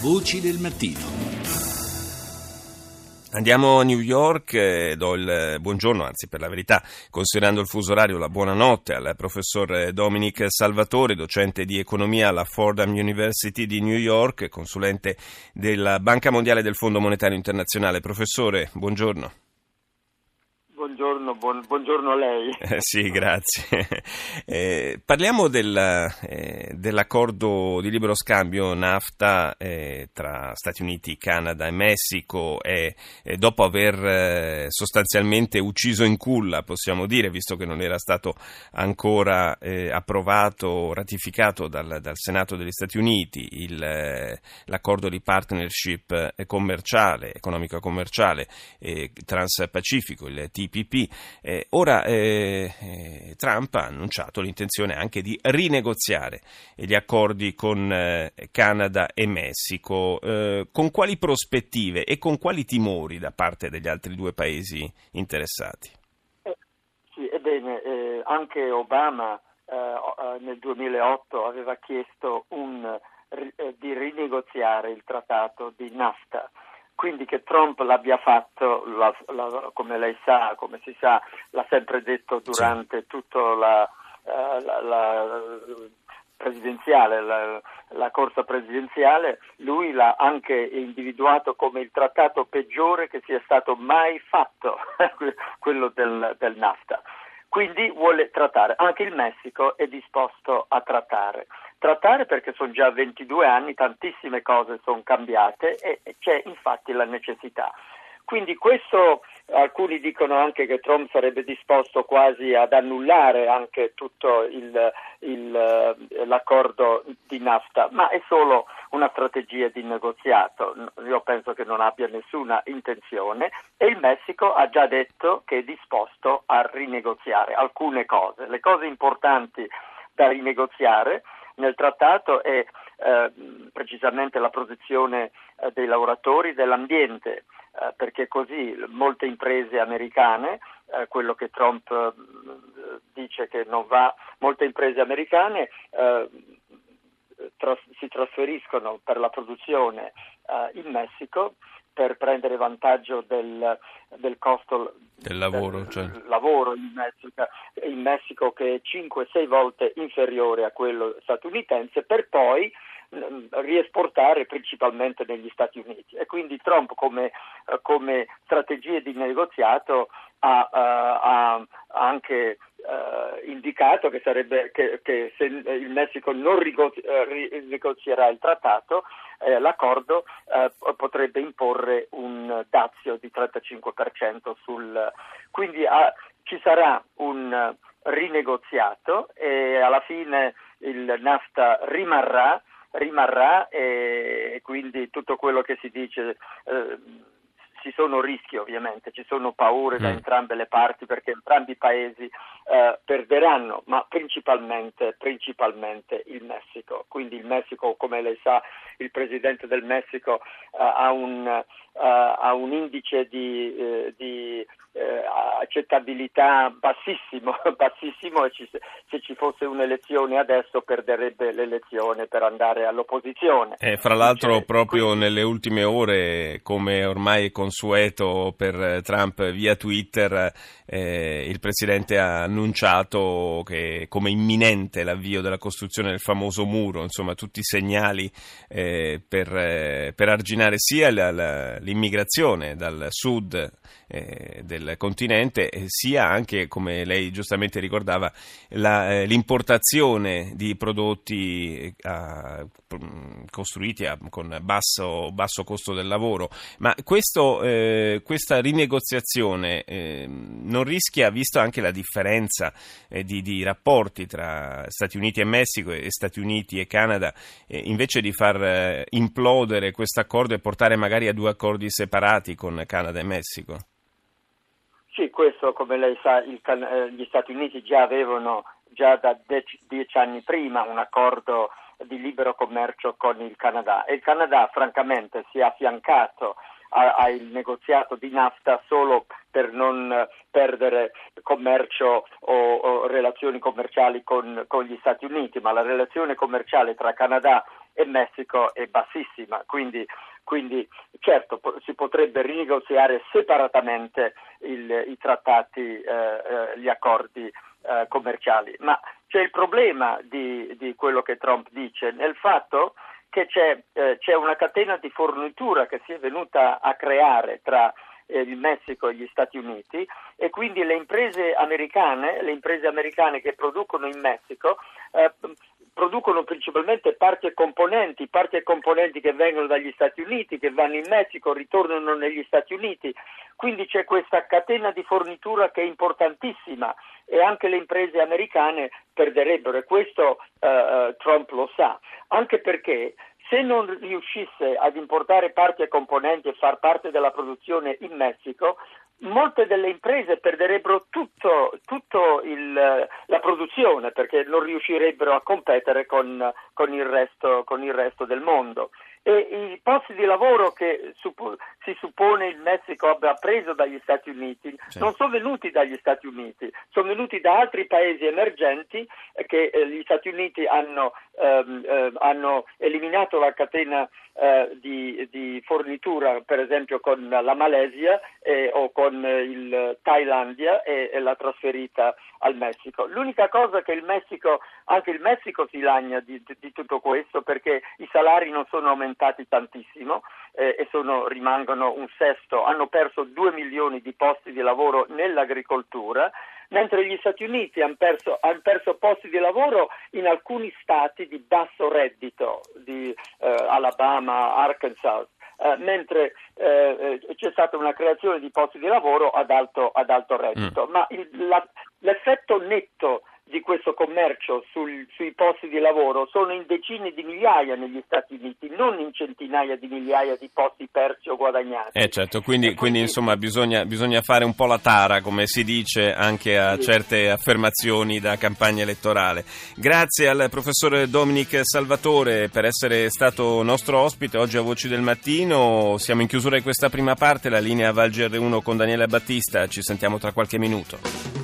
Voci del mattino. Andiamo a New York, do il buongiorno, anzi per la verità, considerando il fuso orario, la buonanotte al professor Dominic Salvatore, docente di economia alla Fordham University di New York, consulente della Banca Mondiale del Fondo Monetario Internazionale. Professore, buongiorno buongiorno, buon, buongiorno a lei. Eh, sì, grazie. Eh, parliamo del, eh, dell'accordo di libero scambio NAFTA eh, tra Stati Uniti, Canada e Messico e dopo aver eh, sostanzialmente ucciso in culla, possiamo dire, visto che non era stato ancora eh, approvato, ratificato dal, dal, Senato degli Stati Uniti il, l'accordo di partnership commerciale, economico-commerciale transpacifico, il TPP, TPP. Eh, ora eh, eh, Trump ha annunciato l'intenzione anche di rinegoziare gli accordi con eh, Canada e Messico. Eh, con quali prospettive e con quali timori da parte degli altri due paesi interessati? Eh, sì, ebbene, anche Obama nel 2008 aveva chiesto un, di rinegoziare il trattato di NAFTA quindi che Trump l'abbia fatto, la, la, come lei sa, come si sa, l'ha sempre detto durante sì. tutta la, uh, la presidenziale, la, la, corsa presidenziale, lui l'ha anche individuato come il trattato peggiore che sia stato mai fatto, quello del, del NAFTA. Quindi vuole trattare, anche il Messico è disposto a trattare trattare perché sono già 22 anni, tantissime cose sono cambiate e c'è infatti la necessità. Quindi questo alcuni dicono anche che Trump sarebbe disposto quasi ad annullare anche tutto il, il, l'accordo di NAFTA, ma è solo una strategia di negoziato. Io penso che non abbia nessuna intenzione e il Messico ha già detto che è disposto a rinegoziare alcune cose. Le cose importanti da rinegoziare nel trattato è eh, precisamente la protezione eh, dei lavoratori dell'ambiente, eh, perché così molte imprese americane, eh, quello che Trump eh, dice che non va, molte imprese americane eh, tras- si trasferiscono per la produzione in Messico per prendere vantaggio del, del costo del lavoro, del cioè. lavoro in, Messico, in Messico che è 5-6 volte inferiore a quello statunitense per poi mm, riesportare principalmente negli Stati Uniti e quindi Trump come, eh, come strategia di negoziato ha, ha, ha anche uh, indicato che, sarebbe, che, che, se il Messico non negozierà il trattato, eh, l'accordo eh, potrebbe imporre un dazio di 35% sul... Quindi ah, ci sarà un rinegoziato e alla fine il NAFTA rimarrà, rimarrà e quindi tutto quello che si dice eh, ci sono rischi ovviamente, ci sono paure da mm. entrambe le parti perché entrambi i paesi eh, perderanno, ma principalmente, principalmente, il Messico. Quindi il Messico, come lei sa, il presidente del Messico eh, ha, un, eh, ha, un, indice di, eh, di accettabilità bassissimo, bassissimo e ci, se ci fosse un'elezione adesso perderebbe l'elezione per andare all'opposizione. Eh, fra l'altro proprio nelle ultime ore, come ormai è consueto per Trump via Twitter, eh, il Presidente ha annunciato che come imminente l'avvio della costruzione del famoso muro, insomma tutti i segnali eh, eh, per, arginare sia la, la, l'immigrazione dal sud eh, del continente, sia anche, come lei giustamente ricordava, la, eh, l'importazione di prodotti a, costruiti a, con basso, basso, costo del lavoro. Ma questo, eh, questa rinegoziazione non non rischia, visto anche la differenza eh, di, di, rapporti tra Stati Uniti e Messico e Stati Uniti e Canada, eh, invece di far eh, implodere questo accordo e portare magari a due accordi separati con Canada e Messico? Sì, questo come lei sa Can- eh, gli Stati Uniti già avevano già da dec- dieci anni prima un accordo di libero commercio con il Canada. E il Canada francamente si è affiancato al negoziato di NAFTA solo per non perdere commercio o, o relazioni commerciali con, con, gli Stati Uniti, ma la relazione commerciale tra Canada e Messico è bassissima, quindi, quindi certo si potrebbe rinegoziare separatamente il, i trattati, eh, eh, gli accordi eh, commerciali, ma c'è il problema di, di, quello che Trump dice nel fatto che c'è, eh, c'è una catena di fornitura che si è venuta a creare tra eh, il Messico e gli Stati Uniti e quindi le imprese americane, le imprese americane che producono in Messico eh, producono principalmente parti e componenti, parti e componenti che vengono dagli Stati Uniti, che vanno in Messico, ritornano negli Stati Uniti. Quindi c'è questa catena di fornitura che è importantissima e anche le imprese americane perderebbero e questo uh, Trump lo sa, anche perché se non riuscisse ad importare parti e componenti e far parte della produzione in Messico, molte delle imprese perderebbero il, la produzione perché non riuscirebbero a competere con, con, il resto, con il resto del mondo e i posti di lavoro che si suppone il Messico abbia preso dagli Stati Uniti sì. non sono venuti dagli Stati Uniti, sono venuti da altri paesi emergenti che eh, gli Stati Uniti hanno, ehm, eh, hanno eliminato la catena eh, di, di, fornitura, per esempio con la Malesia eh, o con il Thailandia e, e l'ha trasferita al Messico. L'unica cosa che il Messico, anche il Messico si lagna di, di, di tutto questo perché i salari non sono aumentati tantissimo eh, e sono, rimangono un sesto, hanno perso 2 milioni di posti di lavoro nell'agricoltura mentre gli Stati Uniti hanno perso, han perso, posti di lavoro in alcuni stati di basso reddito, di eh, Alabama, Arkansas, eh, mentre eh, c'è stata una creazione di posti di lavoro ad alto, ad alto reddito. Mm. Ma il, la, l'effetto netto di questo commercio sul, sui posti di lavoro sono in decine di migliaia negli Stati Uniti, non in centinaia di migliaia di posti persi o guadagnati. Eh certo, quindi, quindi insomma bisogna, bisogna, fare un po' la tara, come si dice, anche a sì. certe affermazioni da campagna elettorale. Grazie al professore Dominic Salvatore per essere stato nostro ospite oggi a Voci del Mattino. Siamo in chiusura di questa prima parte, la linea Val GR1 con Daniele Battista, ci sentiamo tra qualche minuto.